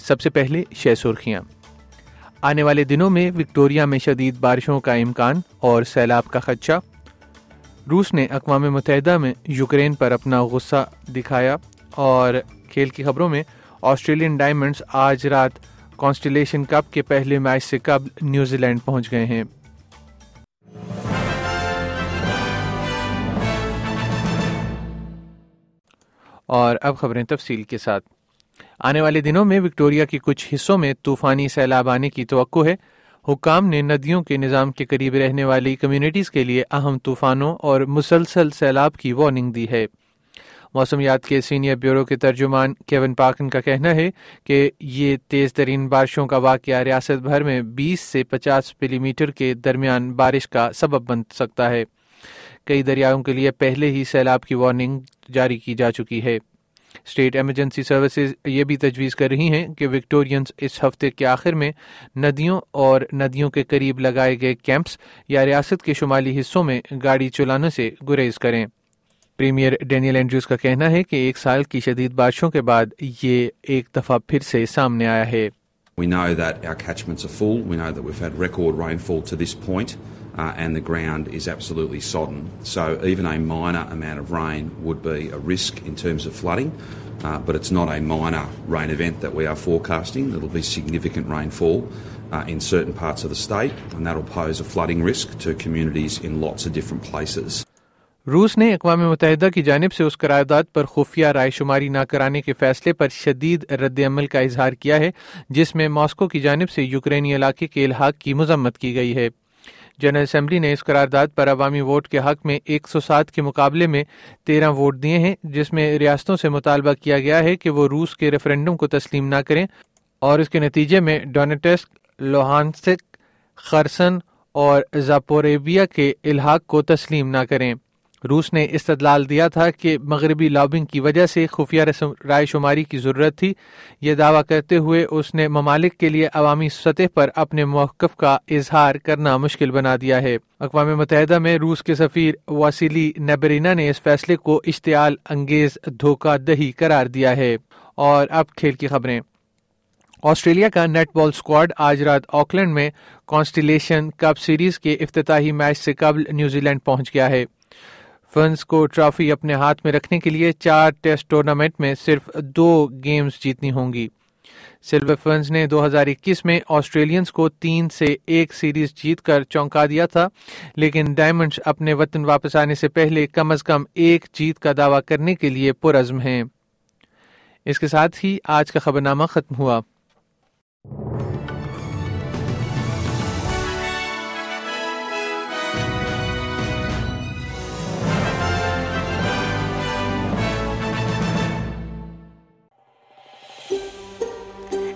سب سے پہلے شہ سرخیاں۔ آنے والے دنوں میں وکٹوریا میں شدید بارشوں کا امکان اور سیلاب کا خدشہ۔ روس نے اقوام متحدہ میں یوکرین پر اپنا غصہ دکھایا اور کھیل کی خبروں میں آسٹریلین ڈائمنڈز آج رات کانسٹیلیشن کپ کے پہلے میچ سے قبل نیوزی لینڈ پہنچ گئے ہیں۔ اور اب خبریں تفصیل کے ساتھ۔ آنے والے دنوں میں وکٹوریا کے کچھ حصوں میں طوفانی سیلاب آنے کی توقع ہے۔ حکام نے ندیوں کے نظام کے قریب رہنے والی کمیونٹیز کے لیے اہم طوفانوں اور مسلسل سیلاب کی وارننگ دی ہے۔ موسمیات کے سینئر بیورو کے ترجمان کیون پاکن کا کہنا ہے کہ یہ تیز ترین بارشوں کا واقعہ ریاست بھر میں بیس سے پچاس ملی میٹر کے درمیان بارش کا سبب بن سکتا ہے۔ کئی دریاؤں کے لیے پہلے ہی سیلاب کی وارننگ جاری کی جا چکی ہے۔ اسٹیٹ ایمرجنسی سروسز یہ بھی تجویز کر رہی ہیں کہ وکٹورینز اس ہفتے کے آخر میں ندیوں اور ندیوں کے قریب لگائے گئے کیمپس یا ریاست کے شمالی حصوں میں گاڑی چلانے سے گریز کریں۔ پریمیئر ڈینیل اینڈریوز کا کہنا ہے کہ ایک سال کی شدید بارشوں کے بعد یہ ایک دفعہ پھر سے سامنے آیا ہے۔ We know that our catchments are full. We know that we've had record rainfall to this point. uh, and the ground is absolutely sodden. So even a minor amount of rain would be a risk in terms of flooding, uh, but it's not a minor rain event that we are forecasting. It'll be significant rainfall uh, in certain parts of the state, and that'll pose a flooding risk to communities in lots of different places. روس نے اقوام متحدہ کی جانب سے اس قرارداد پر خفیہ رائے شماری نہ کرانے کے فیصلے پر شدید رد عمل کا اظہار کیا ہے، جس میں ماسکو کی جانب سے یوکرینی علاقے کے الحاق کی مذمت کی گئی ہے۔ جنرل اسمبلی نے اس قرارداد پر عوامی ووٹ کے حق میں ایک سو سات کے مقابلے میں تیرہ ووٹ دیے ہیں، جس میں ریاستوں سے مطالبہ کیا گیا ہے کہ وہ روس کے ریفرینڈم کو تسلیم نہ کریں اور اس کے نتیجے میں ڈونیٹسک، لوہانسک، خرسن اور زاپوریبیا کے الحاق کو تسلیم نہ کریں۔ روس نے استدلال دیا تھا کہ مغربی لابنگ کی وجہ سے خفیہ رائے شماری کی ضرورت تھی۔ یہ دعویٰ کرتے ہوئے اس نے ممالک کے لیے عوامی سطح پر اپنے موقف کا اظہار کرنا مشکل بنا دیا ہے۔ اقوام متحدہ میں روس کے سفیر واسیلی نیبرینا نے اس فیصلے کو اشتعال انگیز دھوکہ دہی قرار دیا ہے۔ اور اب کھیل کی خبریں۔ آسٹریلیا کا نیٹ بال اسکواڈ آج رات آکلینڈ میں کانسٹیلیشن کپ سیریز کے افتتاحی میچ سے قبل نیوزی لینڈ پہنچ گیا ہے۔ فرنس کو ٹرافی اپنے ہاتھ میں رکھنے کے لیے چار ٹیسٹ ٹورنامنٹ میں صرف دو گیمز جیتنی ہوں گی۔ سلور فرنس نے دو ہزار اکیس میں آسٹریلینز کو تین سے ایک سیریز جیت کر چونکا دیا تھا، لیکن ڈائمنڈز اپنے وطن واپس آنے سے پہلے کم از کم ایک جیت کا دعویٰ کرنے کے لیے پرعزم ہیں۔ اس کے ساتھ ہی آج کا خبر نامہ ختم ہوا۔